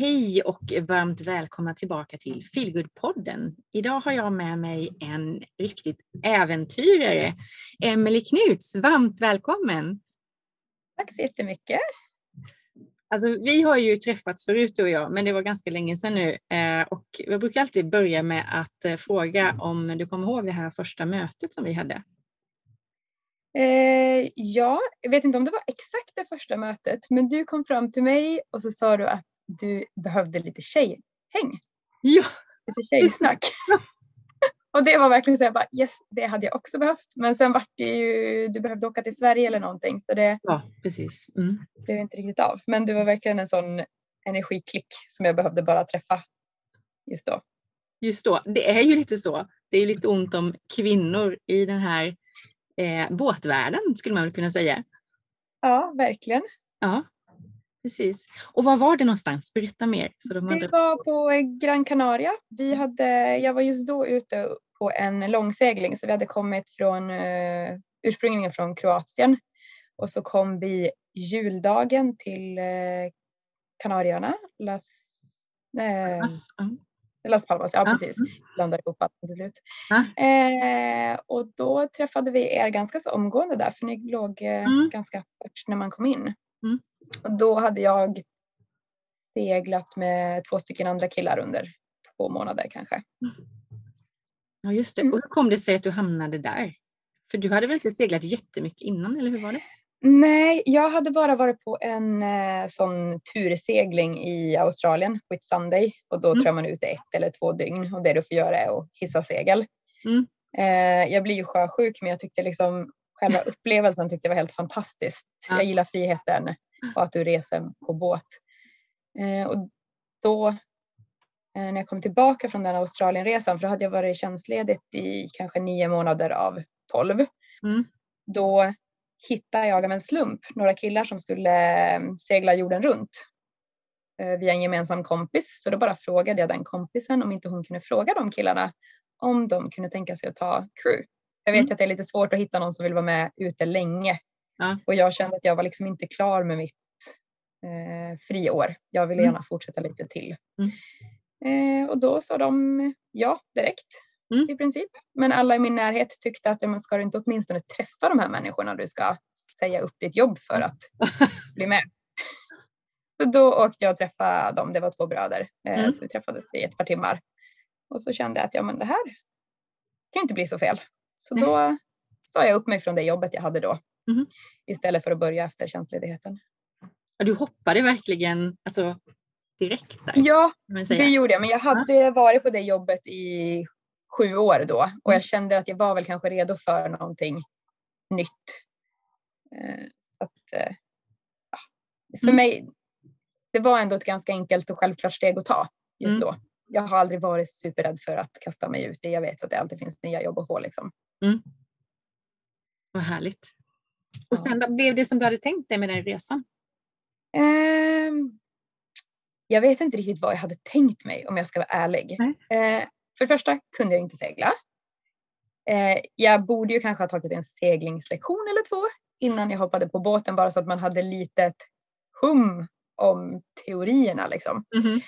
Hej och varmt välkomna tillbaka till Feelgood-podden. Idag har jag med mig en riktigt äventyrare, Emelie Knuts. Varmt välkommen! Tack så jättemycket! Alltså, vi har ju träffats förut du och jag, men det var ganska länge sedan nu. Eh, och jag brukar alltid börja med att eh, fråga om du kommer ihåg det här första mötet som vi hade? Eh, ja, jag vet inte om det var exakt det första mötet, men du kom fram till mig och så sa du att du behövde lite tjejhäng. Ja! Lite tjejsnack. och det var verkligen så jag bara yes, det hade jag också behövt. Men sen vart det ju, du behövde åka till Sverige eller någonting så det ja, precis. Mm. blev inte riktigt av. Men du var verkligen en sån energiklick som jag behövde bara träffa just då. Just då, det är ju lite så. Det är ju lite ont om kvinnor i den här eh, båtvärlden skulle man väl kunna säga. Ja, verkligen. Ja, precis. Och var var det någonstans? Berätta mer. Så de det hade... var på Gran Canaria. Vi hade, jag var just då ute på en långsegling så vi hade kommit från uh, ursprungligen från Kroatien och så kom vi juldagen till uh, Kanarieöarna, Las, uh, Las, Las Palmas, ja precis. Blandade ihop allt till slut. Eh, och då träffade vi er ganska så omgående där för ni låg eh, mm. ganska först när man kom in. Mm. Och då hade jag seglat med två stycken andra killar under två månader kanske. Mm. Ja just det. Och hur kom det sig att du hamnade där? För du hade väl inte seglat jättemycket innan eller hur var det? Nej, jag hade bara varit på en eh, sån tursegling i Australien, Whit Sunday, och då mm. tror man ute ett eller två dygn och det du får göra är att hissa segel. Mm. Eh, jag blir ju sjösjuk men jag tyckte liksom själva upplevelsen tyckte jag var helt fantastiskt. Ja. Jag gillar friheten och att du reser på båt. Eh, och då eh, när jag kom tillbaka från den Australienresan, för då hade jag varit tjänstledigt i kanske nio månader av tolv. Mm. Då hittade jag av en slump några killar som skulle eh, segla jorden runt eh, via en gemensam kompis. Så då bara frågade jag den kompisen om inte hon kunde fråga de killarna om de kunde tänka sig att ta crew. Jag vet mm. att det är lite svårt att hitta någon som vill vara med ute länge ja. och jag kände att jag var liksom inte klar med mitt eh, friår. Jag ville mm. gärna fortsätta lite till. Mm. Eh, och då sa de ja direkt mm. i princip. Men alla i min närhet tyckte att ja, men ska du inte åtminstone träffa de här människorna du ska säga upp ditt jobb för att bli med. Så då åkte jag och träffade dem, det var två bröder. Eh, mm. Så vi träffades i ett par timmar. Och så kände jag att ja, men det här kan inte bli så fel. Så mm. då sa jag upp mig från det jobbet jag hade då. Mm. Istället för att börja efter tjänstledigheten. Du hoppade verkligen alltså, direkt där? Ja, det gjorde jag. Men jag hade varit på det jobbet i sju år då och jag mm. kände att jag var väl kanske redo för någonting nytt. Eh, så att, eh, ja. För mm. mig, det var ändå ett ganska enkelt och självklart steg att ta just mm. då. Jag har aldrig varit superrädd för att kasta mig ut det. Jag vet att det alltid finns nya jobb att få. Liksom. Mm. Vad härligt. Och sen ja. blev det som du hade tänkt dig med den resan? Eh, jag vet inte riktigt vad jag hade tänkt mig om jag ska vara ärlig. Eh, för det första kunde jag inte segla. Eh, jag borde ju kanske ha tagit en seglingslektion eller två innan jag hoppade på båten bara så att man hade litet hum om teorierna liksom. Mm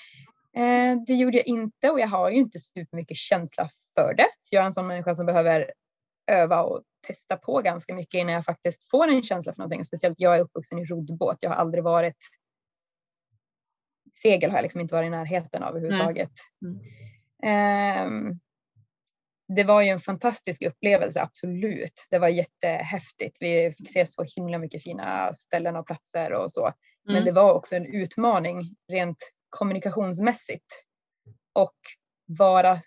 eh, det gjorde jag inte och jag har ju inte supermycket känsla för det. Jag är en sån människa som behöver öva och testa på ganska mycket innan jag faktiskt får en känsla för någonting. Speciellt jag är uppvuxen i roddbåt. Jag har aldrig varit segel har jag liksom inte varit i närheten av överhuvudtaget. Mm. Um, det var ju en fantastisk upplevelse, absolut. Det var jättehäftigt. Vi fick se så himla mycket fina ställen och platser och så. Men mm. det var också en utmaning rent kommunikationsmässigt. Och vara,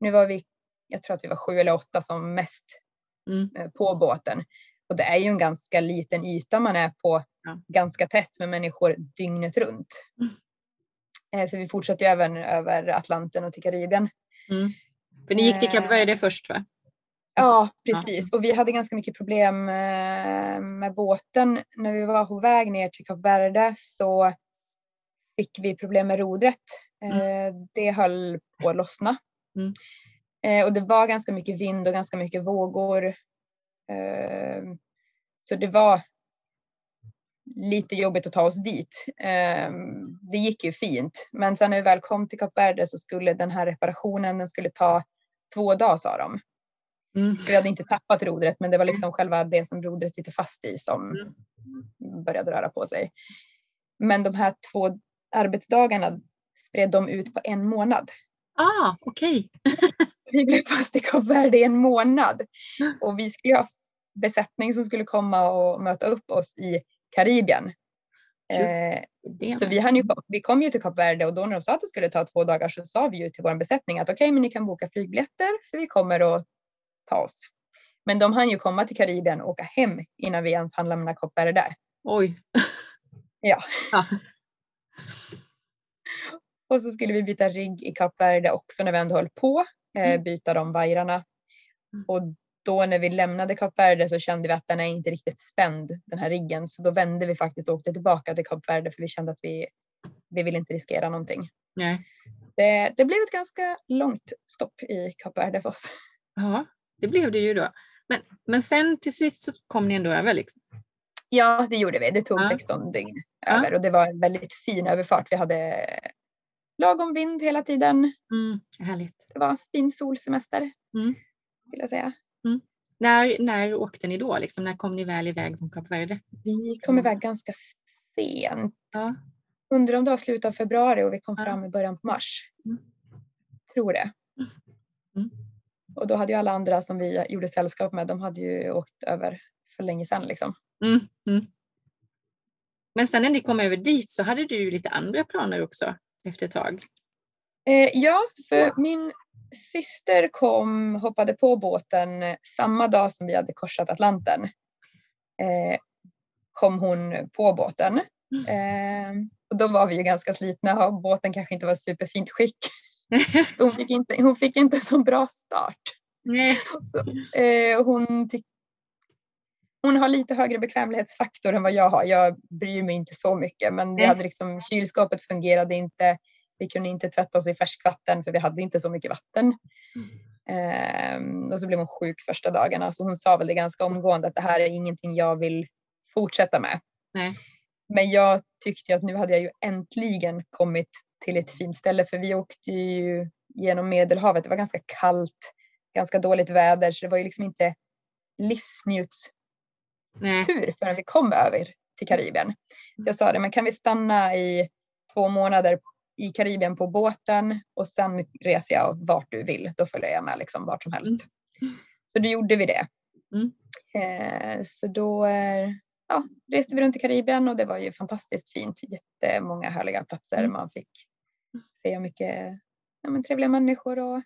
nu var vi, jag tror att vi var sju eller åtta som mest mm. Eh, på båten. Och det är ju en ganska liten yta man är på, ja. ganska tätt med människor dygnet runt. Mm. Eh, för vi fortsatte ju även över Atlanten och till Karibien. Mm. För ni gick till Kap Verde eh, först va? Ja, precis. Och vi hade ganska mycket problem med båten. När vi var på väg ner till Kap Verde så fick vi problem med rodret. Mm. Det höll på att lossna. Mm. Och det var ganska mycket vind och ganska mycket vågor. Så det var lite jobbigt att ta oss dit. Eh, det gick ju fint, men sen när vi väl kom till Kap Verde så skulle den här reparationen den skulle ta två dagar sa de. Mm. Vi hade inte tappat rodret men det var liksom själva det som rodret sitter fast i som mm. började röra på sig. Men de här två arbetsdagarna spred de ut på en månad. Ah, okej. Okay. vi blev fast i Kap Verde i en månad och vi skulle ha besättning som skulle komma och möta upp oss i Karibien. Eh, så vi, hann ju, vi kom ju till Kap Verde och då när de sa att det skulle ta två dagar så sa vi ju till vår besättning att okej, okay, men ni kan boka flygbiljetter för vi kommer att ta oss. Men de hann ju komma till Karibien och åka hem innan vi ens hann lämna Kap Verde. Oj. Ja. ja. Och så skulle vi byta rigg i Kap Verde också när vi ändå höll på. Eh, mm. byta de vajrarna. Mm. Och då när vi lämnade Kap Verde så kände vi att den är inte riktigt spänd den här riggen. Så då vände vi faktiskt och åkte tillbaka till Kap Verde för vi kände att vi, vi vill inte riskera någonting. Nej. Det, det blev ett ganska långt stopp i Kap Verde för oss. Ja, det blev det ju då. Men, men sen till sist så kom ni ändå över liksom? Ja, det gjorde vi. Det tog ja. 16 dygn över och det var en väldigt fin överfart. Vi hade lagom vind hela tiden. Mm, härligt. Det var fin solsemester mm. skulle jag säga. Mm. När, när åkte ni då? Liksom? När kom ni väl iväg från Kap Verde? Vi kom iväg ganska sent. Ja. Undrar om det var slutet av februari och vi kom ja. fram i början på mars. Mm. Tror det. Mm. Och då hade ju alla andra som vi gjorde sällskap med, de hade ju åkt över för länge sedan. Liksom. Mm. Mm. Men sen när ni kom över dit så hade du lite andra planer också efter ett tag. Eh, ja, för min syster kom, hoppade på båten samma dag som vi hade korsat Atlanten. Eh, kom hon på båten. Mm. Eh, och då var vi ju ganska slitna och båten kanske inte var superfint skick. så hon fick inte, hon fick inte så bra start. Nej. Så, eh, hon, hon har lite högre bekvämlighetsfaktor än vad jag har. Jag bryr mig inte så mycket men vi hade liksom, kylskåpet fungerade inte. Vi kunde inte tvätta oss i färskvatten för vi hade inte så mycket vatten. Mm. Um, och så blev hon sjuk första dagarna så hon sa väl det ganska omgående att det här är ingenting jag vill fortsätta med. Nej. Men jag tyckte att nu hade jag ju äntligen kommit till ett fint ställe för vi åkte ju genom Medelhavet. Det var ganska kallt, ganska dåligt väder så det var ju liksom inte livsnjuts tur förrän vi kom över till Karibien. Så jag sa det, men kan vi stanna i två månader i Karibien på båten och sen reser jag vart du vill. Då följer jag med liksom vart som helst. Mm. Så då gjorde vi det. Mm. Eh, så då eh, ja, reste vi runt i Karibien och det var ju fantastiskt fint. Jättemånga härliga platser. Mm. Man fick se mycket ja, men, trevliga människor och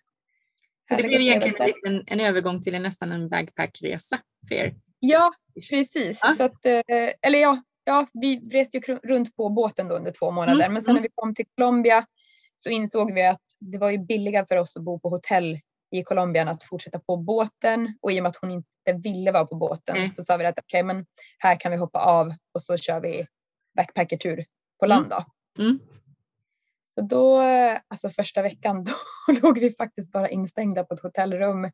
så det blev egentligen en, en övergång till en, nästan en backpackresa för er? Ja, precis. Ja. Så att, eh, eller ja, ja, vi reste ju runt på båten då under två månader. Mm. Men sen när mm. vi kom till Colombia så insåg vi att det var ju billigare för oss att bo på hotell i Colombia än att fortsätta på båten. Och i och med att hon inte ville vara på båten mm. så sa vi att okej, okay, men här kan vi hoppa av och så kör vi backpackertur på land då. Mm. Så då, alltså första veckan, då låg vi faktiskt bara instängda på ett hotellrum eh,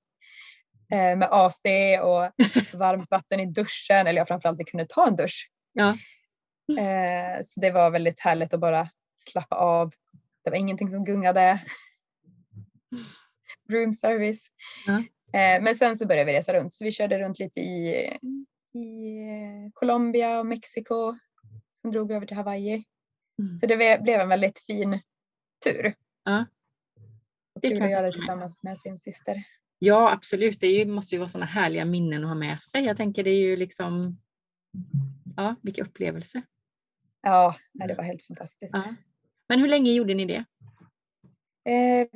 med AC och varmt vatten i duschen. Eller ja, framförallt vi kunde ta en dusch. Ja. Eh, så det var väldigt härligt att bara slappa av. Det var ingenting som gungade. Room service. Ja. Eh, men sen så började vi resa runt så vi körde runt lite i, i Colombia och Mexiko. Sen drog vi över till Hawaii. Mm. Så det blev en väldigt fin tur. Ja. Det Kul att göra det tillsammans med sin syster. Ja absolut, det måste ju vara sådana härliga minnen att ha med sig. Jag tänker det är ju liksom, ja vilken upplevelse. Ja, det var helt fantastiskt. Ja. Men hur länge gjorde ni det? Eh,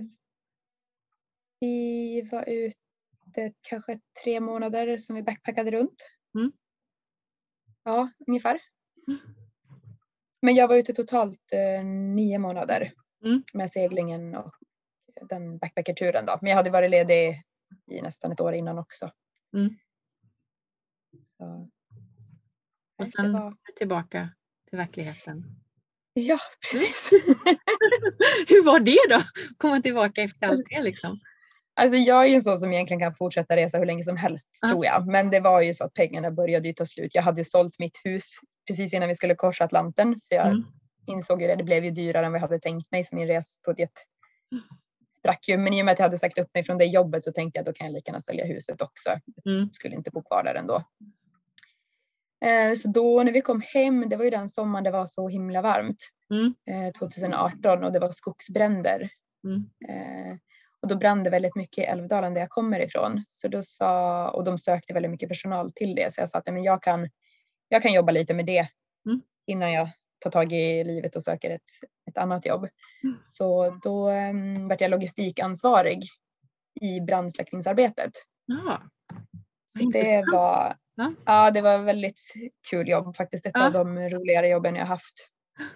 vi var ute kanske tre månader som vi backpackade runt. Mm. Ja, ungefär. Mm. Men jag var ute totalt eh, nio månader mm. med seglingen och den backpackerturen då. Men jag hade varit ledig i nästan ett år innan också. Mm. och sen var... tillbaka till verkligheten. Ja, precis. Hur var det då? Komma tillbaka efter allt det liksom? Alltså jag är ju en sån som egentligen kan fortsätta resa hur länge som helst ah. tror jag. Men det var ju så att pengarna började ju ta slut. Jag hade ju sålt mitt hus precis innan vi skulle korsa Atlanten. För jag mm. insåg ju det, det blev ju dyrare än vad jag hade tänkt mig så min resbudget sprack ju. Men i och med att jag hade sagt upp mig från det jobbet så tänkte jag att då kan jag lika gärna sälja huset också. Mm. Skulle inte bo kvar där ändå. Eh, så då när vi kom hem, det var ju den sommaren det var så himla varmt. Mm. 2018 eh, och det var skogsbränder. Mm. Eh, och då brann det väldigt mycket i Älvdalen där jag kommer ifrån. Så då sa, och de sökte väldigt mycket personal till det. Så jag sa att men jag, kan, jag kan jobba lite med det mm. innan jag tar tag i livet och söker ett, ett annat jobb. Mm. Så då um, vart jag logistikansvarig i brandsläckningsarbetet. Ja. Så det var, ja. ja. det var väldigt kul jobb faktiskt. Ett ja. av de roligare jobben jag haft.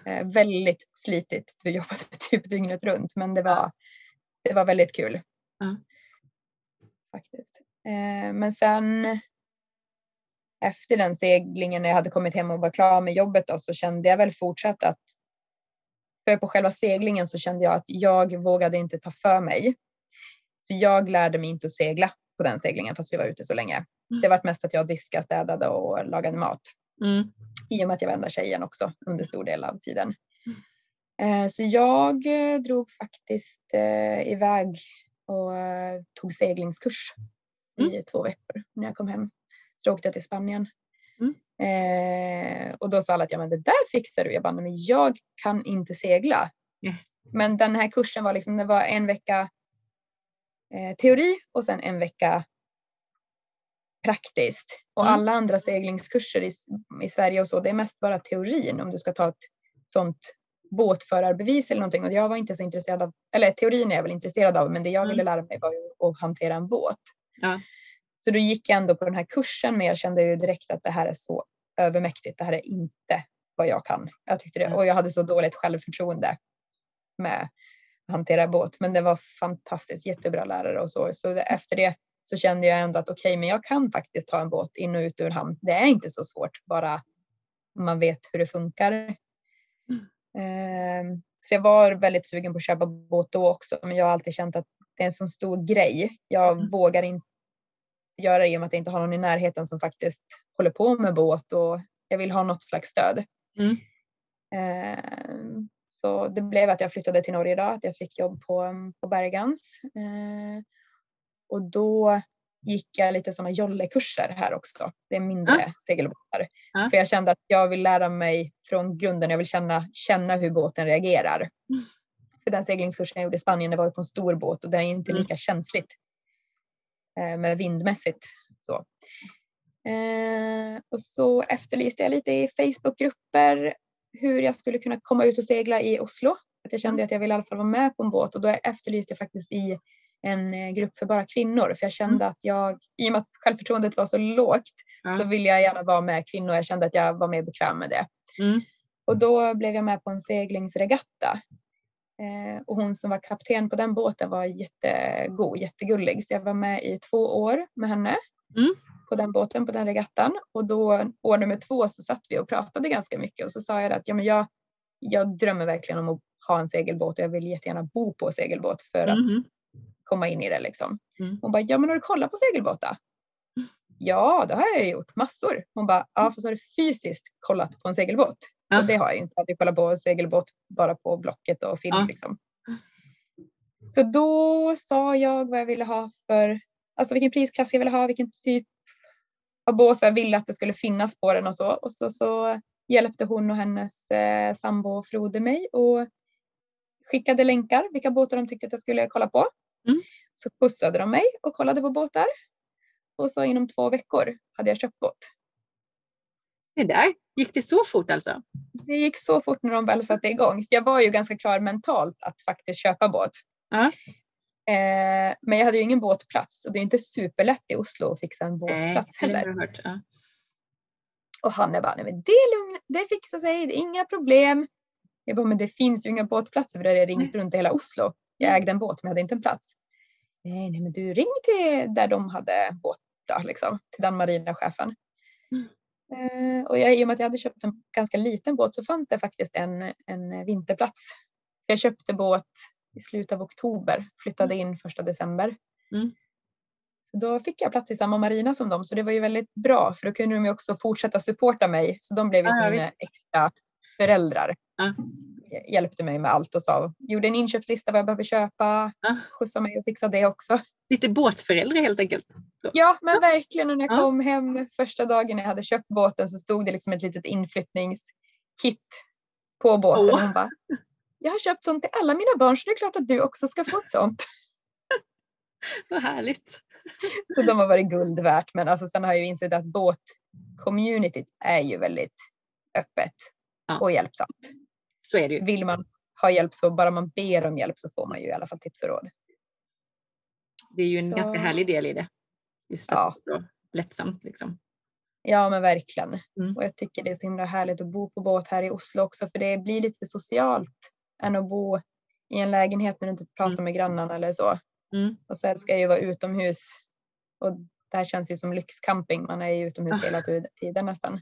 Eh, väldigt slitigt. Du jobbade typ dygnet runt men det var, det var väldigt kul. Ja. Faktiskt. Eh, men sen efter den seglingen när jag hade kommit hem och var klar med jobbet då, så kände jag väl fortsatt att för på själva seglingen så kände jag att jag vågade inte ta för mig. Så jag lärde mig inte att segla på den seglingen fast vi var ute så länge. Mm. Det var mest att jag diskade, städade och lagade mat. Mm. I och med att jag var enda tjejen också under stor del av tiden. Mm. Så jag eh, drog faktiskt eh, iväg och tog seglingskurs i mm. två veckor när jag kom hem. Så åkte jag till Spanien. Mm. Eh, och då sa alla att ja, men det där fixar du. Jag bara, men jag kan inte segla. Mm. Men den här kursen var liksom, det var en vecka eh, teori och sen en vecka praktiskt. Och mm. alla andra seglingskurser i, i Sverige och så, det är mest bara teorin om du ska ta ett sånt båtförarbevis eller någonting. Och jag var inte så intresserad av, eller teorin är jag väl intresserad av, men det jag mm. ville lära mig var ju att hantera en båt. Ja. Så då gick jag ändå på den här kursen men jag kände ju direkt att det här är så övermäktigt. Det här är inte vad jag kan. Jag tyckte det och jag hade så dåligt självförtroende med att hantera båt. Men det var fantastiskt, jättebra lärare och så. Så efter det så kände jag ändå att okej, okay, men jag kan faktiskt ta en båt in och ut ur hamn. Det är inte så svårt, bara man vet hur det funkar. Mm. Ehm, så jag var väldigt sugen på att köpa båt då också, men jag har alltid känt att det är en så stor grej. Jag mm. vågar inte göra det i och med att jag inte har någon i närheten som faktiskt håller på med båt och jag vill ha något slags stöd. Mm. Eh, så det blev att jag flyttade till Norge idag, att jag fick jobb på, på Bergans. Eh, och då gick jag lite sådana jollekurser här också. Det är mindre mm. segelbåtar. Mm. För jag kände att jag vill lära mig från grunden, jag vill känna, känna hur båten reagerar. Mm. För den seglingskursen jag gjorde i Spanien, det var på en stor båt och det är inte mm. lika känsligt med vindmässigt. Så. Eh, och så efterlyste jag lite i Facebookgrupper hur jag skulle kunna komma ut och segla i Oslo. Att jag kände att jag ville i alla fall vara med på en båt och då efterlyste jag faktiskt i en eh, grupp för bara kvinnor för jag kände mm. att jag, i och med att självförtroendet var så lågt mm. så ville jag gärna vara med kvinnor. Jag kände att jag var mer bekväm med det. Mm. Och då blev jag med på en seglingsregatta Eh, och hon som var kapten på den båten var jättegod, jättegullig. Så jag var med i två år med henne mm. på den båten, på den regattan. Och då år nummer två så satt vi och pratade ganska mycket och så sa jag att ja, men jag, jag drömmer verkligen om att ha en segelbåt och jag vill jättegärna bo på segelbåt för att mm. komma in i det liksom. Mm. Hon bara, ja men har du kollat på segelbåtar? Ja, det har jag gjort massor. Hon bara, ja fast har du fysiskt kollat på en segelbåt? Ja. Och det har jag inte. Jag kollar på segelbåt bara på Blocket och film. Ja. Liksom. Så då sa jag vad jag ville ha för, alltså vilken prisklass jag ville ha, vilken typ av båt, vad jag ville att det skulle finnas på den och så. Och så, så hjälpte hon och hennes eh, sambo Frode mig och skickade länkar vilka båtar de tyckte att jag skulle kolla på. Mm. Så pussade de mig och kollade på båtar. Och så inom två veckor hade jag köpt båt. Det där, gick det så fort alltså? Det gick så fort när de väl satte igång. Jag var ju ganska klar mentalt att faktiskt köpa båt. Uh. Eh, men jag hade ju ingen båtplats och det är inte superlätt i Oslo att fixa en båtplats Nej, heller. Hört, uh. Och Hanne bara, nej men det är lugnt, det fixar sig, det är inga problem. Jag bara, men det finns ju inga båtplatser för det har ringt runt i hela Oslo. Jag ägde en båt men jag hade inte en plats. Nej, nej men du ring till där de hade båt då, liksom, till den marina chefen. Mm. Eh, och jag, i och med att jag hade köpt en ganska liten båt så fanns det faktiskt en, en vinterplats. Jag köpte båt i slutet av oktober, flyttade in första december. Mm. Då fick jag plats i samma marina som dem så det var ju väldigt bra för då kunde de ju också fortsätta supporta mig så de blev ju ah, som mina extra föräldrar. Ah. Hjälpte mig med allt och sa, gjorde en inköpslista vad jag behöver köpa, ah. skjutsade mig och fixade det också. Lite båtföräldrar helt enkelt. Ja men verkligen och när jag kom hem första dagen när jag hade köpt båten så stod det liksom ett litet inflyttningskit på båten oh. och hon bara jag har köpt sånt till alla mina barn så det är klart att du också ska få ett sånt. Vad härligt. Så de har varit guld värt. Men alltså, sen har jag ju insett att båtcommunityt är ju väldigt öppet ja. och hjälpsamt. Så är det ju. Vill man ha hjälp så bara man ber om hjälp så får man ju i alla fall tips och råd. Det är ju en så... ganska härlig del i det. Just ja. det så lättsamt liksom. Ja men verkligen. Mm. Och jag tycker det är så himla härligt att bo på båt här i Oslo också för det blir lite socialt än att bo i en lägenhet när du inte pratar mm. med grannarna eller så. Mm. Och så älskar jag ju vara utomhus. Och det här känns ju som lyxcamping. Man är ju utomhus hela tiden nästan.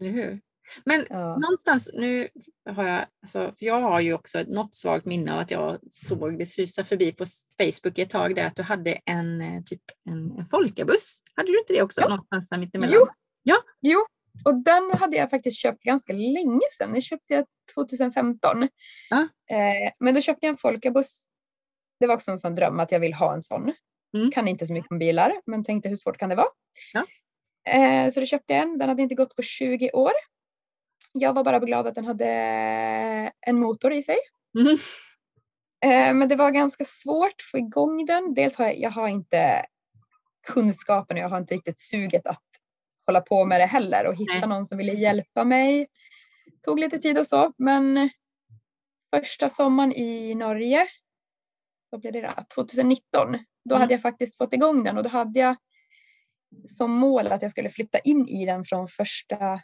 Eller hur? Men ja. någonstans, nu har jag, alltså, jag har ju också något svagt minne av att jag såg det susa förbi på Facebook ett tag där att du hade en eh, typ en, en folkabuss. Hade du inte det också? Ja. Någonstans där mittemellan? Jo. Ja. jo, och den hade jag faktiskt köpt ganska länge sedan. Den köpte jag 2015. Ja. Eh, men då köpte jag en folkabuss det var också en sån dröm att jag vill ha en sån. Mm. Kan inte så mycket om bilar, men tänkte hur svårt kan det vara? Ja. Eh, så då köpte jag en. Den hade inte gått på 20 år. Jag var bara glad att den hade en motor i sig. Mm. Eh, men det var ganska svårt att få igång den. Dels har jag, jag har inte kunskapen och jag har inte riktigt suget att hålla på med det heller och hitta Nej. någon som ville hjälpa mig. Tog lite tid och så, men första sommaren i Norge vad blev det då? 2019. Då mm. hade jag faktiskt fått igång den och då hade jag som mål att jag skulle flytta in i den från första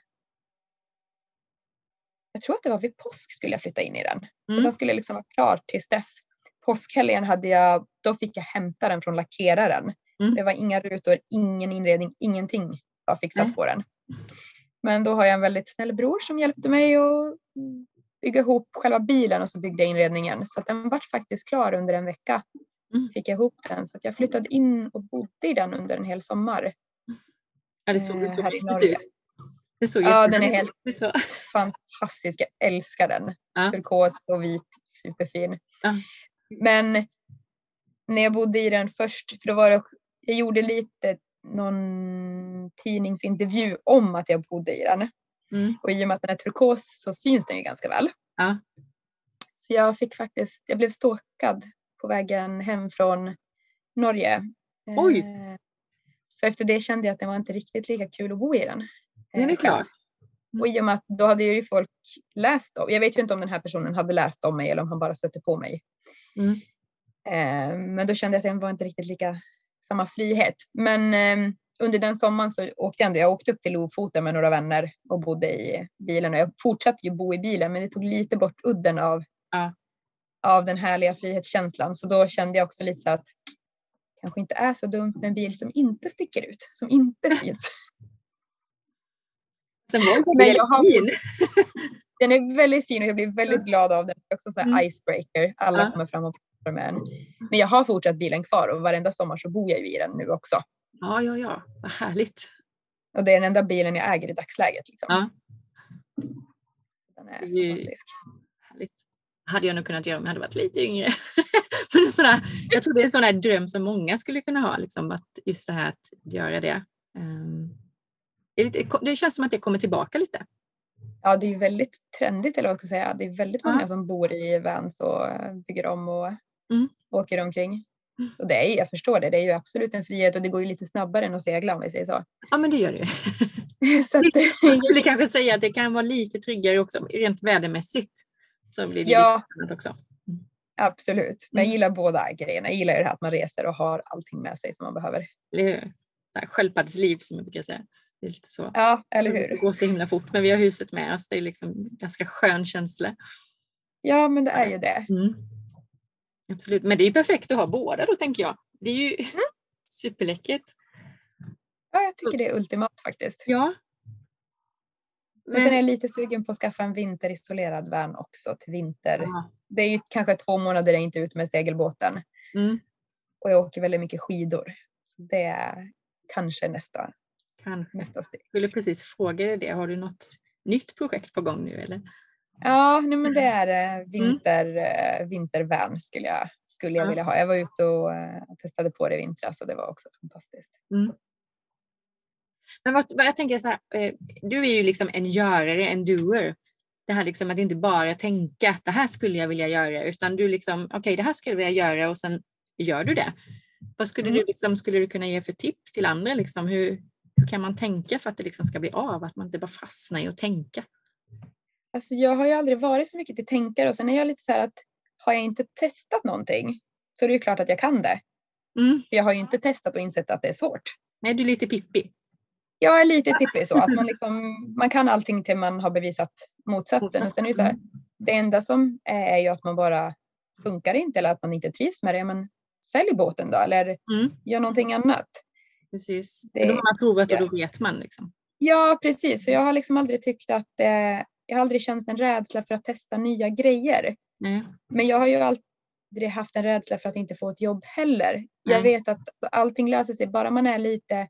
jag tror att det var vid påsk skulle jag flytta in i den. Så mm. den skulle liksom vara klar tills dess. Påskhelgen hade jag, då fick jag hämta den från lackeraren. Mm. Det var inga rutor, ingen inredning, ingenting var fixat mm. på den. Men då har jag en väldigt snäll bror som hjälpte mig att bygga ihop själva bilen och så byggde jag inredningen. Så den var faktiskt klar under en vecka. Mm. Fick jag ihop den så jag flyttade in och bodde i den under en hel sommar. Ja, det såg så riktigt ut. Det såg ja, den är helt så. fantastisk. Jag älskar den. Ja. Turkos och vit, superfin. Ja. Men när jag bodde i den först, för då var det, jag gjorde lite någon tidningsintervju om att jag bodde i den. Mm. Och i och med att den är turkos så syns den ju ganska väl. Ja. Så jag fick faktiskt, jag blev stalkad på vägen hem från Norge. Oj! Eh, så efter det kände jag att det var inte riktigt lika kul att bo i den. Den är klar. Och i och med att då hade ju folk läst om, jag vet ju inte om den här personen hade läst om mig eller om han bara stötte på mig. Mm. Eh, men då kände jag att det var inte riktigt lika samma frihet. Men eh, under den sommaren så åkte jag ändå, jag åkte upp till Lofoten med några vänner och bodde i bilen och jag fortsatte ju bo i bilen men det tog lite bort udden av, ja. av den härliga frihetskänslan så då kände jag också lite så att kanske inte är så dumt med en bil som inte sticker ut, som inte syns. Sen var den jag har, fin. Den är väldigt fin och jag blir väldigt glad av den. Det är också en mm. icebreaker. Alla ja. kommer fram och pratar med en. Men jag har fortsatt bilen kvar och varenda sommar så bor jag i den nu också. Ja, ja, ja, vad härligt. Och det är den enda bilen jag äger i dagsläget. Liksom. Ja. Den är det fantastisk. Härligt. Hade jag nog kunnat göra om jag hade varit lite yngre. Men sådär, jag tror det är en sån här dröm som många skulle kunna ha, liksom, att just det här att göra det. Um, det, lite, det känns som att det kommer tillbaka lite. Ja, det är väldigt trendigt eller vad ska jag säga. Det är väldigt många ja. som bor i vans och bygger om och mm. åker omkring. Och det är, jag förstår det, det är ju absolut en frihet och det går ju lite snabbare än att segla om vi säger så. Ja men det gör det så att, Jag skulle kanske säga att det kan vara lite tryggare också rent vädermässigt. Så blir det ja, lite också. Mm. Absolut, men jag mm. gillar båda grejerna. Jag gillar det här att man reser och har allting med sig som man behöver. Eller hur? Sköldpaddsliv som jag brukar säga. Det är lite så. Ja, eller hur. Det går så himla fort men vi har huset med oss. Det är liksom ganska skön känsla. Ja men det är ju det. Mm. Absolut, men det är perfekt att ha båda då tänker jag. Det är ju mm. superläckert. Ja, jag tycker det är ultimat faktiskt. Ja. Men, men sen är jag lite sugen på att skaffa en vinterisolerad van också till vinter. Ja. Det är ju kanske två månader jag inte är ute med segelbåten. Mm. och jag åker väldigt mycket skidor. Det är kanske nästa, kanske. nästa steg. Jag skulle precis fråga dig det. Har du något nytt projekt på gång nu eller? Ja, nej, men det är eh, mm. vinter, mm. vintervärn skulle jag, skulle jag ja. vilja ha. Jag var ute och uh, testade på det i vintras och det var också fantastiskt. Mm. Men vad, vad, jag tänker så här, eh, du är ju liksom en görare, en doer. Det här liksom att inte bara tänka att det här skulle jag vilja göra utan du liksom, okej okay, det här skulle jag vilja göra och sen gör du det. Vad skulle, mm. du, liksom, skulle du kunna ge för tips till andra? Liksom? Hur, hur kan man tänka för att det liksom ska bli av? Att man inte bara fastnar i att tänka? Alltså jag har ju aldrig varit så mycket till tänkare och sen är jag lite så här att har jag inte testat någonting så är det ju klart att jag kan det. Mm. För jag har ju inte testat och insett att det är svårt. Nej, du är lite pippi. Jag är lite pippi så att man, liksom, man kan allting till man har bevisat motsatsen. Och sen är det, så här, det enda som är, är ju att man bara funkar inte eller att man inte trivs med det. Men sälj båten då eller mm. gör någonting annat. Precis, det, då har man provat ja. och då vet man. Liksom. Ja, precis. Så jag har liksom aldrig tyckt att eh, jag har aldrig känt en rädsla för att testa nya grejer. Mm. Men jag har ju aldrig haft en rädsla för att inte få ett jobb heller. Mm. Jag vet att allting löser sig bara man är lite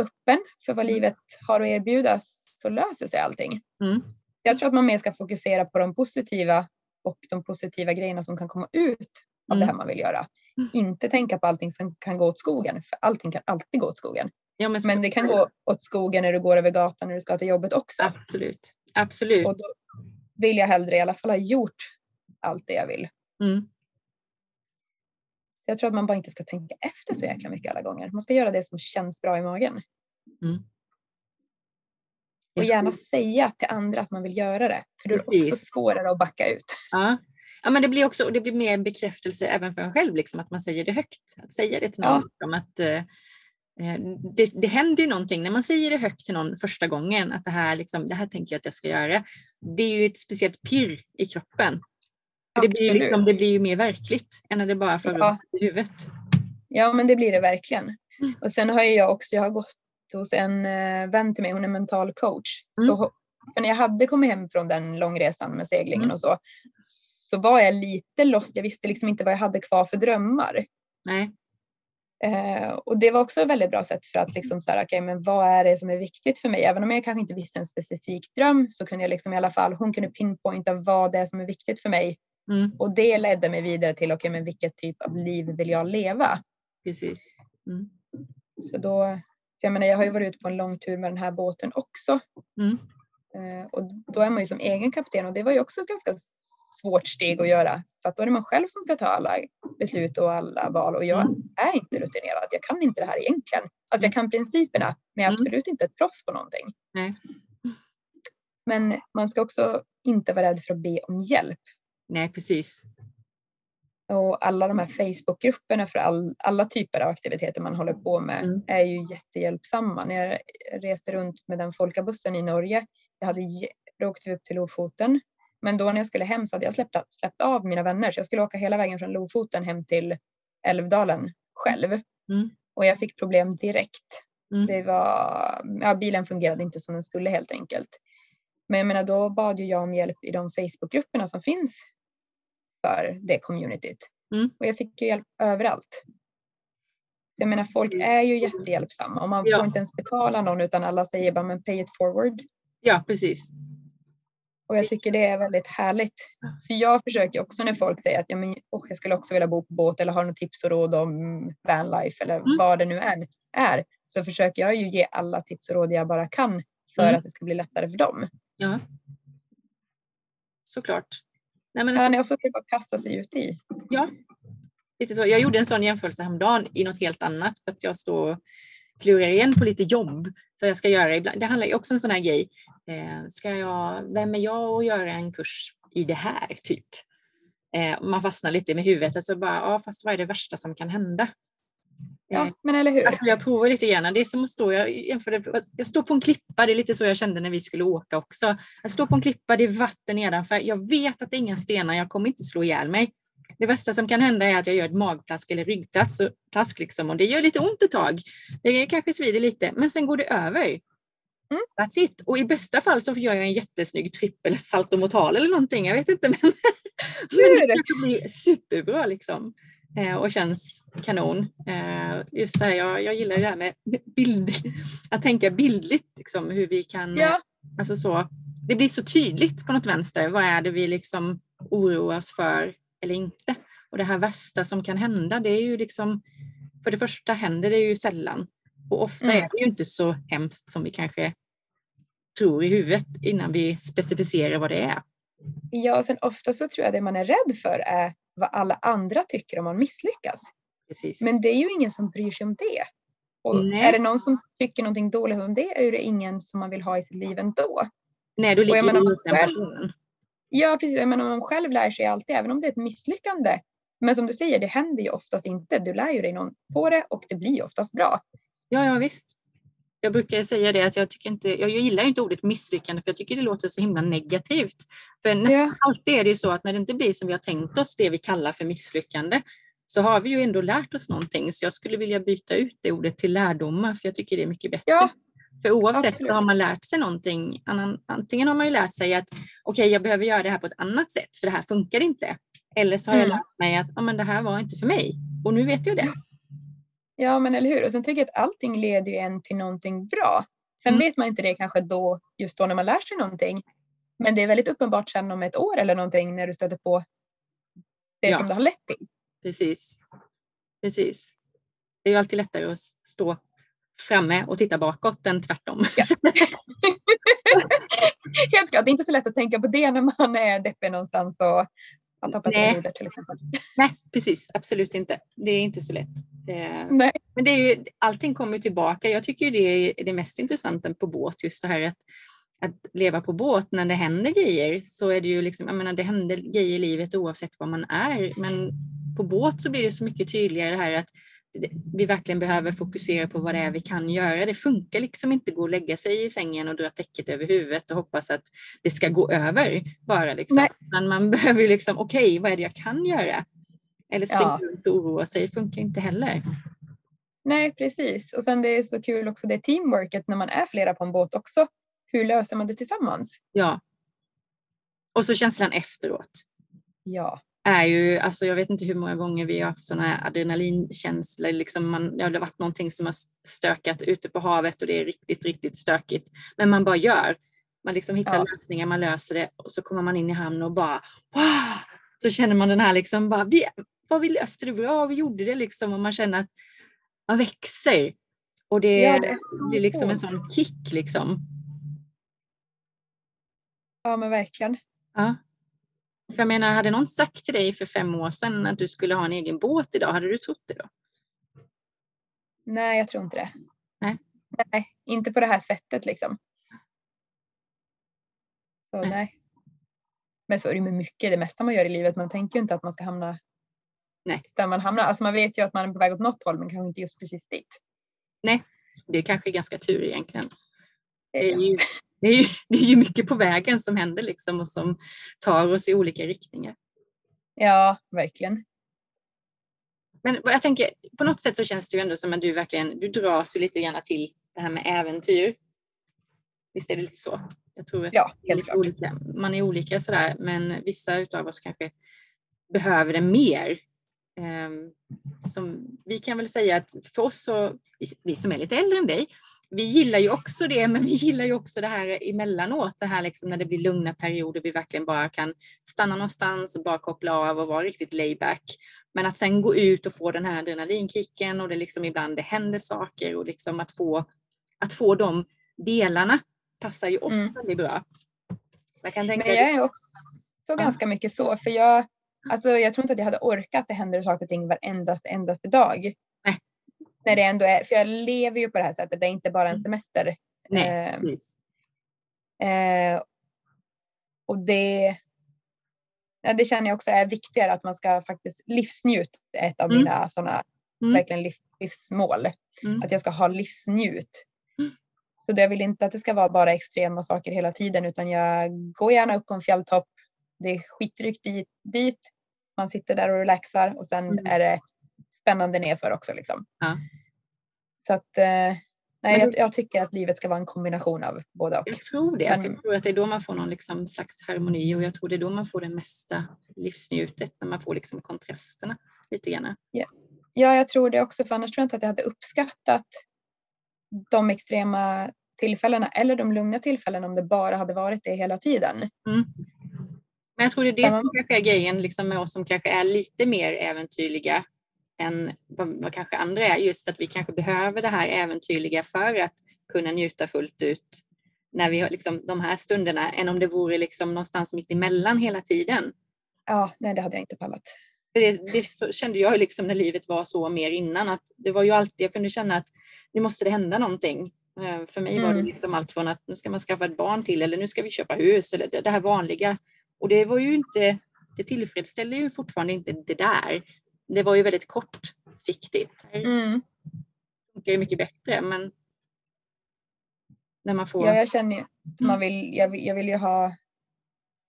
öppen för vad mm. livet har att erbjuda så löser sig allting. Mm. Jag tror att man mer ska fokusera på de positiva och de positiva grejerna som kan komma ut av det här mm. man vill göra. Mm. Inte tänka på allting som kan gå åt skogen, för allting kan alltid gå åt skogen. Ja, men, men det kan gå åt skogen när du går över gatan när du ska till jobbet också. Absolut. Absolut. Och då vill jag hellre i alla fall ha gjort allt det jag vill. Mm. Så jag tror att man bara inte ska tänka efter så jäkla mycket alla gånger. Man ska göra det som känns bra i magen. Mm. Och gärna säga till andra att man vill göra det. För då är det också svårare att backa ut. Ja. Ja, men det blir också det blir mer bekräftelse även för en själv, liksom, att man säger det högt. Att säga det till någon. Ja. att, eh, Eh, det, det händer ju någonting när man säger det högt till någon första gången att det här, liksom, det här tänker jag att jag ska göra. Det är ju ett speciellt pirr i kroppen. Det blir, liksom, det blir ju mer verkligt än när det bara får ja. i huvudet. Ja men det blir det verkligen. Mm. Och sen har jag också, jag har gått hos en uh, vän till mig, hon är mental coach. Mm. Så, för när jag hade kommit hem från den långresan med seglingen mm. och så, så var jag lite lost. Jag visste liksom inte vad jag hade kvar för drömmar. Nej. Eh, och det var också ett väldigt bra sätt för att liksom så här, okay, men vad är det som är viktigt för mig? Även om jag kanske inte visste en specifik dröm så kunde jag liksom i alla fall, hon kunde pinpointa vad det är som är viktigt för mig. Mm. Och det ledde mig vidare till, okay, men vilket typ av liv vill jag leva? Precis. Mm. Så då, jag menar jag har ju varit ute på en lång tur med den här båten också. Mm. Eh, och då är man ju som egen kapten och det var ju också ett ganska svårt steg att göra. För att då är det man själv som ska ta alla beslut och alla val och jag mm. är inte rutinerad. Jag kan inte det här egentligen. Alltså jag kan principerna men jag är mm. absolut inte ett proffs på någonting. Nej. Men man ska också inte vara rädd för att be om hjälp. Nej, precis. Och alla de här Facebookgrupperna för all, alla typer av aktiviteter man håller på med mm. är ju jättehjälpsamma. När jag reste runt med den folkabussen i Norge, jag hade åkt upp till Lofoten men då när jag skulle hem så hade jag släppt, släppt av mina vänner så jag skulle åka hela vägen från Lofoten hem till Älvdalen själv. Mm. Och jag fick problem direkt. Mm. Det var, ja, bilen fungerade inte som den skulle helt enkelt. Men jag menar då bad ju jag om hjälp i de Facebookgrupperna som finns för det communityt. Mm. Och jag fick ju hjälp överallt. Så jag menar folk är ju jättehjälpsamma och man ja. får inte ens betala någon utan alla säger bara men pay it forward. Ja precis. Och jag tycker det är väldigt härligt. Så jag försöker också när folk säger att ja, men, oh, jag skulle också vilja bo på båt eller har något tips och råd om vanlife eller mm. vad det nu är, är. Så försöker jag ju ge alla tips och råd jag bara kan för mm. att det ska bli lättare för dem. Ja. Såklart. Nej, men alltså, ja, också typ att kasta sig ut i. Ja, lite så. Jag gjorde en sån jämförelse häromdagen i något helt annat för att jag står klurar igen på lite jobb. För jag ska göra ibland. Det handlar ju också om en sån här grej. Eh, ska jag, vem är jag att göra en kurs i det här typ? Eh, man fastnar lite med huvudet. Alltså bara, ja, fast vad är det värsta som kan hända? Ja, eh, men eller hur. Alltså jag provar lite grann. Det är som att stå, jag, jämförde, jag står på en klippa, det är lite så jag kände när vi skulle åka också. Jag står på en klippa, det är vatten nedanför. Jag vet att det är inga stenar, jag kommer inte slå ihjäl mig. Det värsta som kan hända är att jag gör ett magplask eller ryggplask och, plask liksom, och det gör lite ont ett tag. Det kanske svider lite, men sen går det över. Mm. That's it. Och i bästa fall så gör jag en jättesnygg trippel saltomortal eller någonting. Jag vet inte. Men, men det kanske blir superbra liksom. eh, och känns kanon. Eh, just det här, jag, jag gillar det här med bild, att tänka bildligt, liksom, hur vi kan, ja. alltså så, det blir så tydligt på något vänster, vad är det vi liksom oroar oss för eller inte. Och det här värsta som kan hända, det är ju liksom, för det första händer det ju sällan och ofta mm. är det ju inte så hemskt som vi kanske tror i huvudet innan vi specificerar vad det är. Ja, och sen ofta så tror jag det man är rädd för är vad alla andra tycker om man misslyckas. Precis. Men det är ju ingen som bryr sig om det. Och Nej. är det någon som tycker någonting dåligt om det är det ingen som man vill ha i sitt liv ändå. Nej, då ligger den personen. Ja, precis. Jag menar, man själv lär sig alltid, även om det är ett misslyckande. Men som du säger, det händer ju oftast inte. Du lär ju dig någon på det och det blir oftast bra. Ja, ja visst. Jag brukar säga det att jag tycker inte, jag gillar inte ordet misslyckande för jag tycker det låter så himla negativt. För nästan ja. alltid är det så att när det inte blir som vi har tänkt oss, det vi kallar för misslyckande, så har vi ju ändå lärt oss någonting. Så jag skulle vilja byta ut det ordet till lärdomar för jag tycker det är mycket bättre. Ja. För oavsett Absolut. så har man lärt sig någonting. Antingen har man ju lärt sig att okej, okay, jag behöver göra det här på ett annat sätt för det här funkar inte. Eller så har mm. jag lärt mig att ah, men det här var inte för mig och nu vet jag det. Ja, men eller hur? Och sen tycker jag att allting leder ju en till någonting bra. Sen mm. vet man inte det kanske då, just då när man lär sig någonting. Men det är väldigt uppenbart sen om ett år eller någonting när du stöter på det ja. som det har lett till. Precis. Precis. Det är ju alltid lättare att stå framme och titta bakåt än tvärtom. Ja. Helt klart, det är inte så lätt att tänka på det när man är deppig någonstans och har tappat Nej. till exempel. Nej, precis. Absolut inte. Det är inte så lätt. Nej. Men det är ju, allting kommer tillbaka. Jag tycker det är det mest intressanta på båt, just det här att, att leva på båt när det händer grejer. Så är det ju liksom, jag menar det händer grejer i livet oavsett vad man är. Men på båt så blir det så mycket tydligare det här att vi verkligen behöver fokusera på vad det är vi kan göra. Det funkar liksom inte att gå och lägga sig i sängen och dra täcket över huvudet och hoppas att det ska gå över bara. Liksom. Men man behöver ju liksom, okej, okay, vad är det jag kan göra? Eller springa ja. runt och oroa sig funkar inte heller. Nej, precis. Och sen det är så kul också det teamworket när man är flera på en båt också. Hur löser man det tillsammans? Ja. Och så känslan efteråt. Ja. Är ju, alltså jag vet inte hur många gånger vi har haft sådana här adrenalinkänslor. Liksom man, det har varit någonting som har stökat ute på havet och det är riktigt, riktigt stökigt. Men man bara gör. Man liksom hittar ja. lösningar, man löser det och så kommer man in i hamn och bara wow! Så känner man den här liksom bara, vi, vad vi löste det bra, vi gjorde det liksom och man känner att man växer. Och det, ja, det blir liksom en sån kick liksom. Ja men verkligen. Ja. För jag menar, hade någon sagt till dig för fem år sedan att du skulle ha en egen båt idag, hade du trott det då? Nej, jag tror inte det. Nej. Nej, inte på det här sättet liksom. Så, nej. nej. Men så är det med mycket, det mesta man gör i livet. Man tänker ju inte att man ska hamna Nej. där man hamnar. Alltså man vet ju att man är på väg åt något håll men kanske inte just precis dit. Nej, det är kanske ganska tur egentligen. Det är, ju, det, är ju, det är ju mycket på vägen som händer liksom och som tar oss i olika riktningar. Ja, verkligen. Men jag tänker, på något sätt så känns det ju ändå som att du verkligen, du dras ju lite grann till det här med äventyr. Visst är det lite så? Jag tror att ja, helt klart. Olika, man är olika sådär, men vissa av oss kanske behöver det mer Ehm, som vi kan väl säga att för oss, så, vi som är lite äldre än dig, vi gillar ju också det, men vi gillar ju också det här emellanåt, det här liksom när det blir lugna perioder, vi verkligen bara kan stanna någonstans och bara koppla av och vara riktigt layback. Men att sen gå ut och få den här adrenalinkicken och det liksom ibland det händer saker och liksom att få, att få de delarna passar ju oss mm. väldigt bra. Jag kan tänka men jag är också ja. ganska mycket så, för jag Alltså, jag tror inte att jag hade orkat det händer saker och ting varendaste endaste dag. Nej. När det ändå är, för jag lever ju på det här sättet, det är inte bara en mm. semester. Nej, eh, eh, och det, ja, det känner jag också är viktigare att man ska faktiskt livsnjut. Ett av mm. mina sådana mm. verkligen liv, livsmål. Mm. Att jag ska ha livsnjut. Mm. Så jag vill inte att det ska vara bara extrema saker hela tiden utan jag går gärna upp på en fjälltopp det är skitryck dit, dit. Man sitter där och relaxar och sen mm. är det spännande nerför också. Liksom. Ja. Så att eh, nej, jag, jag, tycker att livet ska vara en kombination av båda och. Jag tror det. Men, jag tror att det är då man får någon liksom slags harmoni och jag tror det är då man får det mesta livsnjutet, när man får liksom kontrasterna. lite grann. Ja. ja, jag tror det också för annars tror jag inte att jag hade uppskattat de extrema tillfällena eller de lugna tillfällena om det bara hade varit det hela tiden. Mm. Men jag tror det är det som kanske är grejen liksom med oss som kanske är lite mer äventyrliga än vad, kanske andra är. Just att vi kanske behöver det här äventyrliga för att kunna njuta fullt ut när vi har liksom de här stunderna än om det vore liksom någonstans mitt emellan hela tiden. Ja, nej det hade jag inte pallat. Det, det kände jag liksom när livet var så mer innan att det var ju alltid, jag kunde känna att nu måste det hända någonting. Eh, för mig var det mm. liksom allt från att nu ska man skaffa ett barn till eller nu ska vi köpa hus eller det, det här vanliga. Och det var ju inte, det tillfredsställde ju fortfarande inte det där. Det var ju väldigt kortsiktigt. Mm. Det funkar ju mycket bättre men när man får... Ja, jag känner ju man vill, jag, vill, jag vill ju ha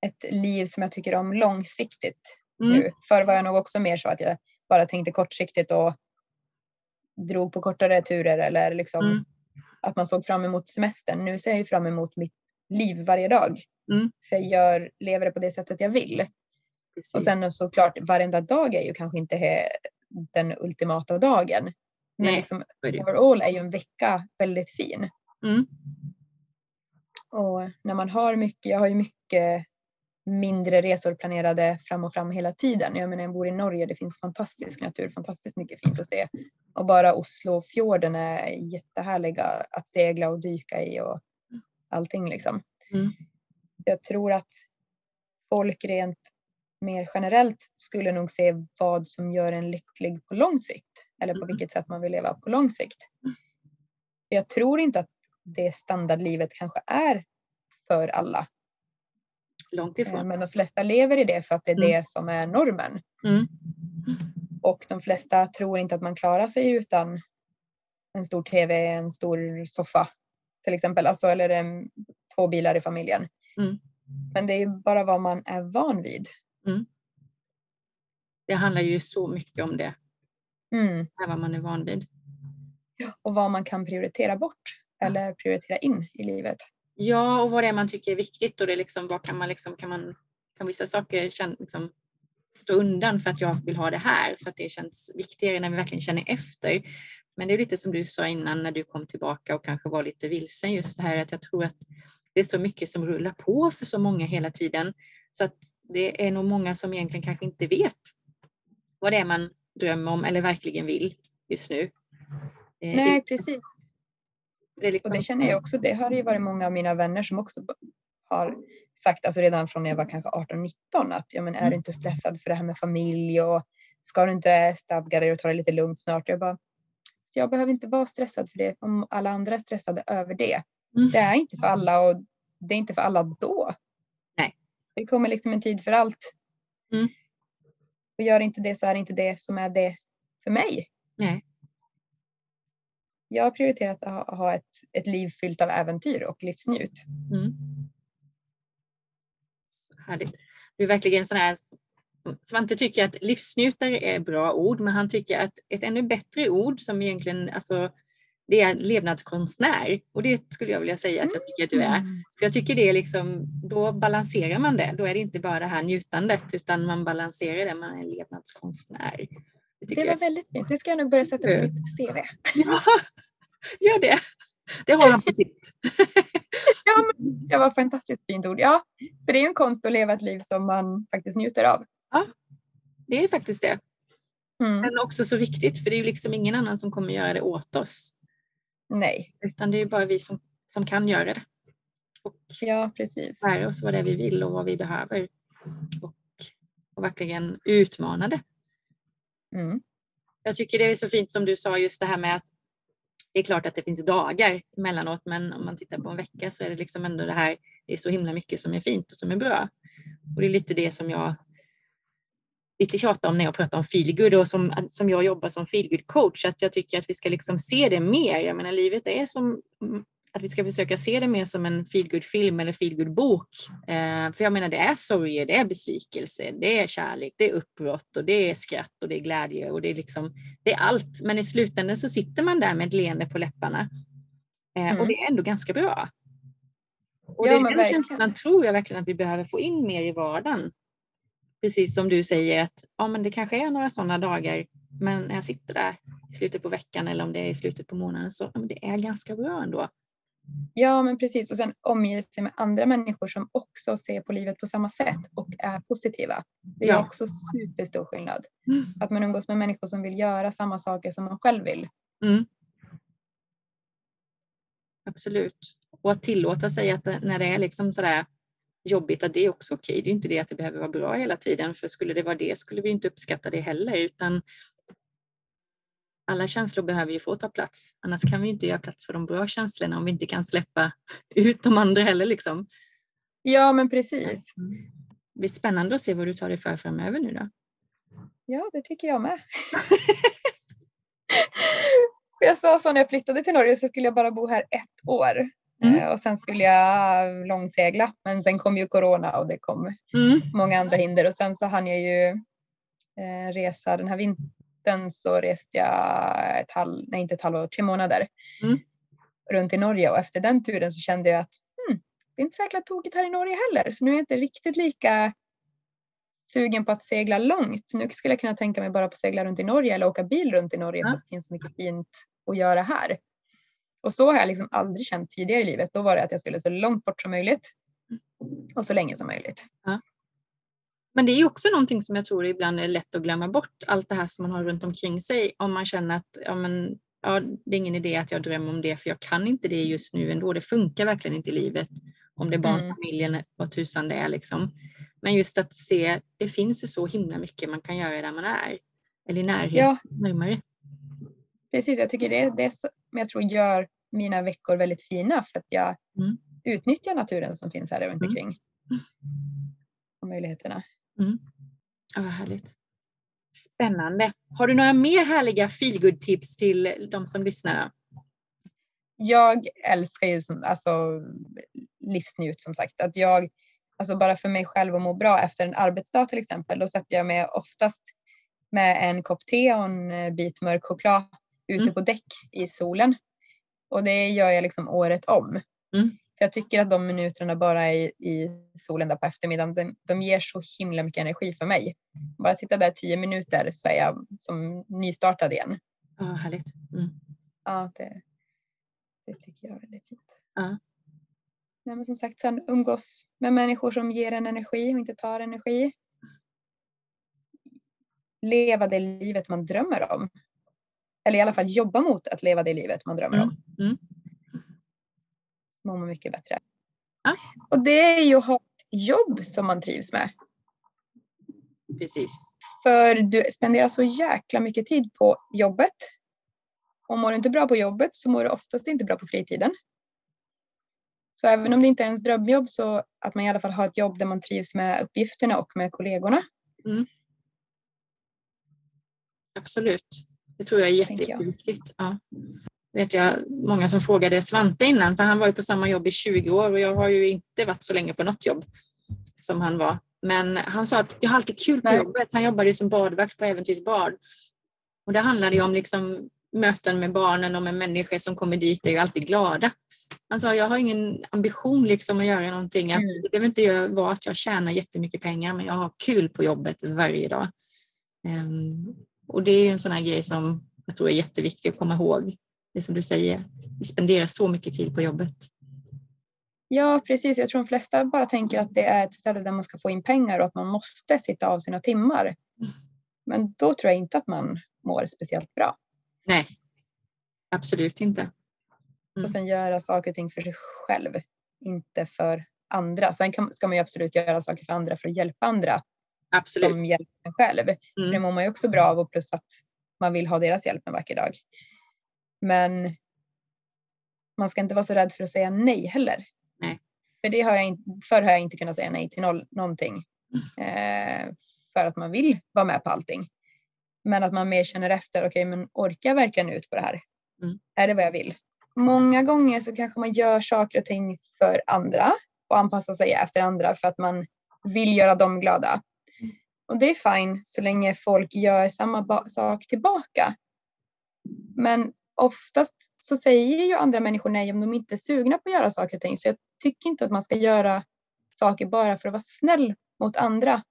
ett liv som jag tycker om långsiktigt mm. nu. Förr var jag nog också mer så att jag bara tänkte kortsiktigt och drog på kortare turer eller liksom mm. att man såg fram emot semestern. Nu ser jag ju fram emot mitt liv varje dag. Mm. För jag gör, lever det på det sättet jag vill. Precis. Och sen såklart varenda dag är ju kanske inte den ultimata dagen. Men Nej, liksom, overall är ju en vecka väldigt fin. Mm. Och när man har mycket, jag har ju mycket mindre resor planerade fram och fram hela tiden. Jag menar jag bor i Norge, det finns fantastisk natur, fantastiskt mycket fint att se. Och bara Oslofjorden är jättehärliga att segla och dyka i och allting liksom. Mm. Jag tror att folk rent mer generellt skulle nog se vad som gör en lycklig på lång sikt eller på mm. vilket sätt man vill leva på lång sikt. Jag tror inte att det standardlivet kanske är för alla. Långt ifrån. Eh, men de flesta lever i det för att det är mm. det som är normen. Mm. Och de flesta tror inte att man klarar sig utan en stor tv, en stor soffa till exempel, alltså, eller en, två bilar i familjen. Mm. Men det är bara vad man är van vid. Mm. Det handlar ju så mycket om det. Mm. Vad man är van vid. Och vad man kan prioritera bort eller prioritera in i livet. Ja, och vad det är man tycker är viktigt och det är liksom, vad kan man liksom, kan man, kan vissa saker känna, liksom, stå undan för att jag vill ha det här, för att det känns viktigare när vi verkligen känner efter. Men det är lite som du sa innan när du kom tillbaka och kanske var lite vilsen just det här att jag tror att det är så mycket som rullar på för så många hela tiden. Så att det är nog många som egentligen kanske inte vet vad det är man drömmer om eller verkligen vill just nu. Eh, Nej, precis. Det liksom... Och det känner jag också, det har ju varit många av mina vänner som också har sagt, alltså redan från när jag var kanske 18-19 att ja men är du mm. inte stressad för det här med familj och ska du inte stadga dig och ta det lite lugnt snart? Jag bara, jag behöver inte vara stressad för det om alla andra är stressade över det. Mm. Det är inte för alla och det är inte för alla då. Det kommer liksom en tid för allt. Mm. Och gör inte det så är det inte det som är det för mig. Nej jag har prioriterat att ha ett, ett liv fyllt av äventyr och livsnjut. Mm. Så härligt. Du är verkligen sån här Svante tycker att livsnjutare är bra ord, men han tycker att ett ännu bättre ord som egentligen, alltså, det är levnadskonstnär. Och det skulle jag vilja säga att jag tycker att du är. Mm. För jag tycker det är liksom, då balanserar man det. Då är det inte bara det här njutandet, utan man balanserar det, man är levnadskonstnär. Det, det var väldigt fint. Det ska jag nog börja sätta på mitt CV. Ja, gör det. Det har han på sitt. ja, men det var ett fantastiskt fint ord. Ja, för det är ju en konst att leva ett liv som man faktiskt njuter av. Ja, det är faktiskt det. Mm. Men också så viktigt, för det är ju liksom ingen annan som kommer göra det åt oss. Nej. Utan det är bara vi som, som kan göra det. Och ja, precis. lära oss vad det är vi vill och vad vi behöver. Och, och verkligen utmana det. Mm. Jag tycker det är så fint som du sa just det här med att det är klart att det finns dagar emellanåt men om man tittar på en vecka så är det liksom ändå det här, det är så himla mycket som är fint och som är bra. Och det är lite det som jag lite tjatar om när jag pratar om feelgood och som, som jag jobbar som feelgood coach, att jag tycker att vi ska liksom se det mer. Jag menar livet är som att vi ska försöka se det mer som en feelgood film eller feelgood bok. Eh, för jag menar det är sorger, det är besvikelse, det är kärlek, det är uppbrott och det är skratt och det är glädje och det är liksom, det är allt. Men i slutändan så sitter man där med ett leende på läpparna. Eh, mm. Och det är ändå ganska bra. Och ja, den känslan tror jag verkligen att vi behöver få in mer i vardagen. Precis som du säger att ja, men det kanske är några sådana dagar men när jag sitter där i slutet på veckan eller om det är i slutet på månaden så ja, det är ganska bra ändå. Ja, men precis. Och sen omge sig med andra människor som också ser på livet på samma sätt och är positiva. Det är ja. också superstor skillnad. Mm. Att man umgås med människor som vill göra samma saker som man själv vill. Mm. Absolut. Och att tillåta sig att när det är liksom sådär jobbigt att det är också okej. Det är inte det att det behöver vara bra hela tiden för skulle det vara det skulle vi inte uppskatta det heller utan alla känslor behöver ju få ta plats. Annars kan vi inte göra plats för de bra känslorna om vi inte kan släppa ut de andra heller. Liksom. Ja, men precis. Det blir spännande att se vad du tar dig för framöver nu då. Ja, det tycker jag med. jag sa så när jag flyttade till Norge så skulle jag bara bo här ett år. Mm. Eh, och sen skulle jag långsegla men sen kom ju corona och det kom mm. många andra hinder och sen så hann jag ju eh, resa den här vintern så reste jag ett halv, nej inte ett halvår, tre månader mm. runt i Norge och efter den turen så kände jag att hmm, det är inte så jäkla tokigt här i Norge heller så nu är jag inte riktigt lika sugen på att segla långt. Nu skulle jag kunna tänka mig bara på att segla runt i Norge eller åka bil runt i Norge för att det finns så mycket fint att göra här. Och så har jag liksom aldrig känt tidigare i livet. Då var det att jag skulle så långt bort som möjligt och så länge som möjligt. Ja. Men det är också någonting som jag tror ibland är lätt att glömma bort, allt det här som man har runt omkring sig. Om man känner att ja, men, ja, det är ingen idé att jag drömmer om det för jag kan inte det just nu ändå. Det funkar verkligen inte i livet. Om det är barnfamiljen, mm. vad tusan det är liksom. Men just att se, det finns ju så himla mycket man kan göra där man är. Eller i närheten, ja. närmare. Precis, jag tycker det är det som jag tror gör mina veckor väldigt fina för att jag mm. utnyttjar naturen som finns här runt mm. omkring. Och möjligheterna. Mm. Ja, vad härligt. Spännande. Har du några mer härliga feelgood tips till de som lyssnar? Jag älskar ju som, alltså, livsnjut som sagt. Att jag, alltså bara för mig själv att må bra efter en arbetsdag till exempel, då sätter jag mig oftast med en kopp te och en bit mörk choklad ute mm. på däck i solen. Och det gör jag liksom året om. Mm. För jag tycker att de minuterna bara i, i solen där på eftermiddagen, de, de ger så himla mycket energi för mig. Bara sitta där tio minuter så är jag som nystartad igen. Ja, oh, härligt. Mm. Ja, det, det tycker jag är väldigt fint. Ja. Ja, men som sagt, sen umgås med människor som ger en energi och inte tar energi. Leva det livet man drömmer om eller i alla fall jobba mot att leva det livet man drömmer om. Mm. Mm. Mår man mycket bättre. Ah. Och det är ju att ha ett jobb som man trivs med. Precis. För du spenderar så jäkla mycket tid på jobbet. Och mår du inte bra på jobbet så mår du oftast inte bra på fritiden. Så även om det inte är ens drömjobb så att man i alla fall har ett jobb där man trivs med uppgifterna och med kollegorna. Mm. Absolut. Det tror jag är jätte, jätteviktigt. Ja. Vet jag många som frågade Svante innan, för han var ju på samma jobb i 20 år och jag har ju inte varit så länge på något jobb som han var. Men han sa att jag har alltid kul på Nej. jobbet. Han jobbade ju som badvakt på Äventyrsbad. Och det handlade ju om liksom möten med barnen och med människor som kommer dit är ju alltid glada. Han sa jag har ingen ambition liksom att göra någonting. Att mm. Det behöver inte vara att jag tjänar jättemycket pengar men jag har kul på jobbet varje dag. Um, och det är ju en sån här grej som jag tror är jätteviktig att komma ihåg. Det som du säger, vi spenderar så mycket tid på jobbet. Ja, precis. Jag tror de flesta bara tänker att det är ett ställe där man ska få in pengar och att man måste sitta av sina timmar. Mm. Men då tror jag inte att man mår speciellt bra. Nej, absolut inte. Mm. Och sen göra saker och ting för sig själv, inte för andra. Sen kan, ska man ju absolut göra saker för andra för att hjälpa andra. Absolut. som hjälper en själv. Mm. För det mår man ju också bra av och plus att man vill ha deras hjälp en vacker dag. Men man ska inte vara så rädd för att säga nej heller. Nej. För det har jag förr har jag inte kunnat säga nej till noll, någonting. Mm. Eh, för att man vill vara med på allting. Men att man mer känner efter, okej okay, men orkar jag verkligen ut på det här? Mm. Är det vad jag vill? Många gånger så kanske man gör saker och ting för andra och anpassar sig efter andra för att man vill göra dem glada. Och det är fine så länge folk gör samma sak tillbaka. Men oftast så säger ju andra människor nej om de inte är sugna på att göra saker och ting. Så jag tycker inte att man ska göra saker bara för att vara snäll mot andra.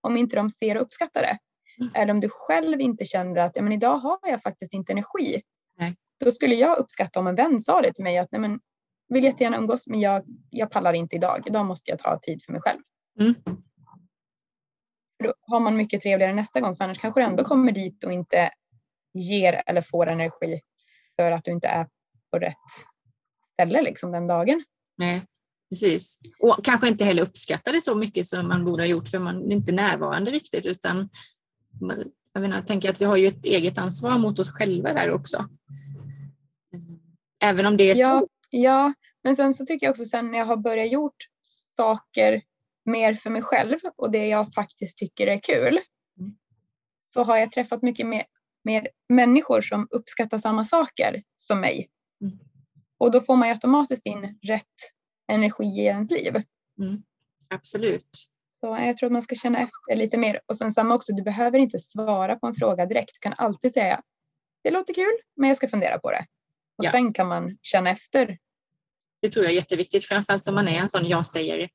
om inte de ser och uppskattar det. Mm. Eller om du själv inte känner att ja, men idag har jag faktiskt inte energi. Nej. Då skulle jag uppskatta om en vän sa det till mig att nej, men, vill jättegärna umgås men jag, jag pallar inte idag. Idag måste jag ta tid för mig själv. Mm. Då har man mycket trevligare nästa gång för annars kanske du ändå kommer dit och inte ger eller får energi för att du inte är på rätt ställe liksom den dagen. Nej, precis. Och kanske inte heller uppskattar det så mycket som man borde ha gjort för man är inte närvarande riktigt utan jag, menar, jag tänker att vi har ju ett eget ansvar mot oss själva där också. Även om det är ja, så. Ja, men sen så tycker jag också sen när jag har börjat gjort saker mer för mig själv och det jag faktiskt tycker är kul mm. så har jag träffat mycket mer, mer människor som uppskattar samma saker som mig. Mm. Och då får man ju automatiskt in rätt energi i ens liv. Mm. Absolut. Så jag tror att man ska känna efter lite mer. Och sen samma också, du behöver inte svara på en fråga direkt. Du kan alltid säga det låter kul, men jag ska fundera på det. Och ja. sen kan man känna efter. Det tror jag är jätteviktigt, framförallt om man är en sån ja-sägare.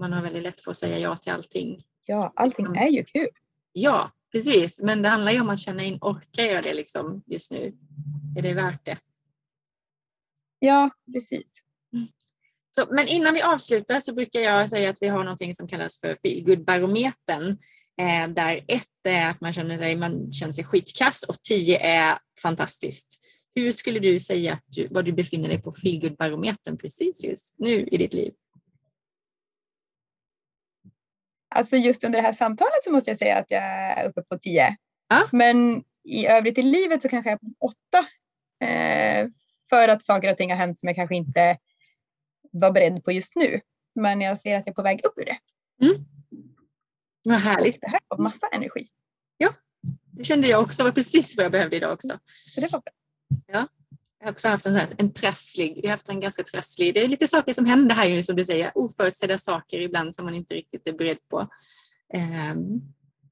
Man har väldigt lätt för att säga ja till allting. Ja, allting är ju kul. Ja, precis. Men det handlar ju om att känna in, orkar jag det liksom just nu? Är det värt det? Ja, precis. Mm. Så, men innan vi avslutar så brukar jag säga att vi har någonting som kallas för feelgood-barometern. Eh, där ett är att man känner sig, man känner sig skitkass och tio är fantastiskt. Hur skulle du säga att du, var du befinner dig på feelgood-barometern precis just nu i ditt liv? Alltså just under det här samtalet så måste jag säga att jag är uppe på tio. Ah. Men i övrigt i livet så kanske jag är på åtta. Eh, för att saker och ting har hänt som jag kanske inte var beredd på just nu. Men jag ser att jag är på väg upp ur det. Mm. Vad härligt. det här var massa energi. Ja, det kände jag också. Det var precis vad jag behövde idag också. Så det var bra. Ja. Jag har också haft en, här, en trasslig, vi har haft en ganska trasslig, det är lite saker som händer här ju som du säger, oförutsedda saker ibland som man inte riktigt är beredd på. Um,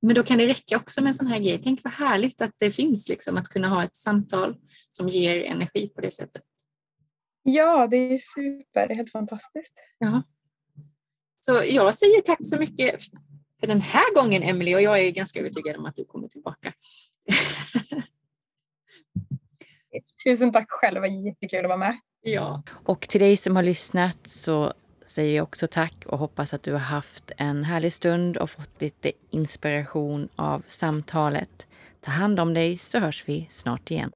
men då kan det räcka också med en sån här grej. Tänk vad härligt att det finns liksom att kunna ha ett samtal som ger energi på det sättet. Ja, det är super. Det är helt fantastiskt. Ja. Så jag säger tack så mycket för den här gången Emelie och jag är ganska övertygad om att du kommer tillbaka. Tusen tack själv, det var jättekul att vara med. Ja. Och till dig som har lyssnat så säger jag också tack och hoppas att du har haft en härlig stund och fått lite inspiration av samtalet. Ta hand om dig så hörs vi snart igen.